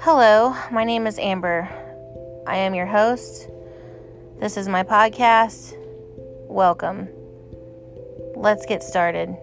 Hello, my name is Amber. I am your host. This is my podcast. Welcome. Let's get started.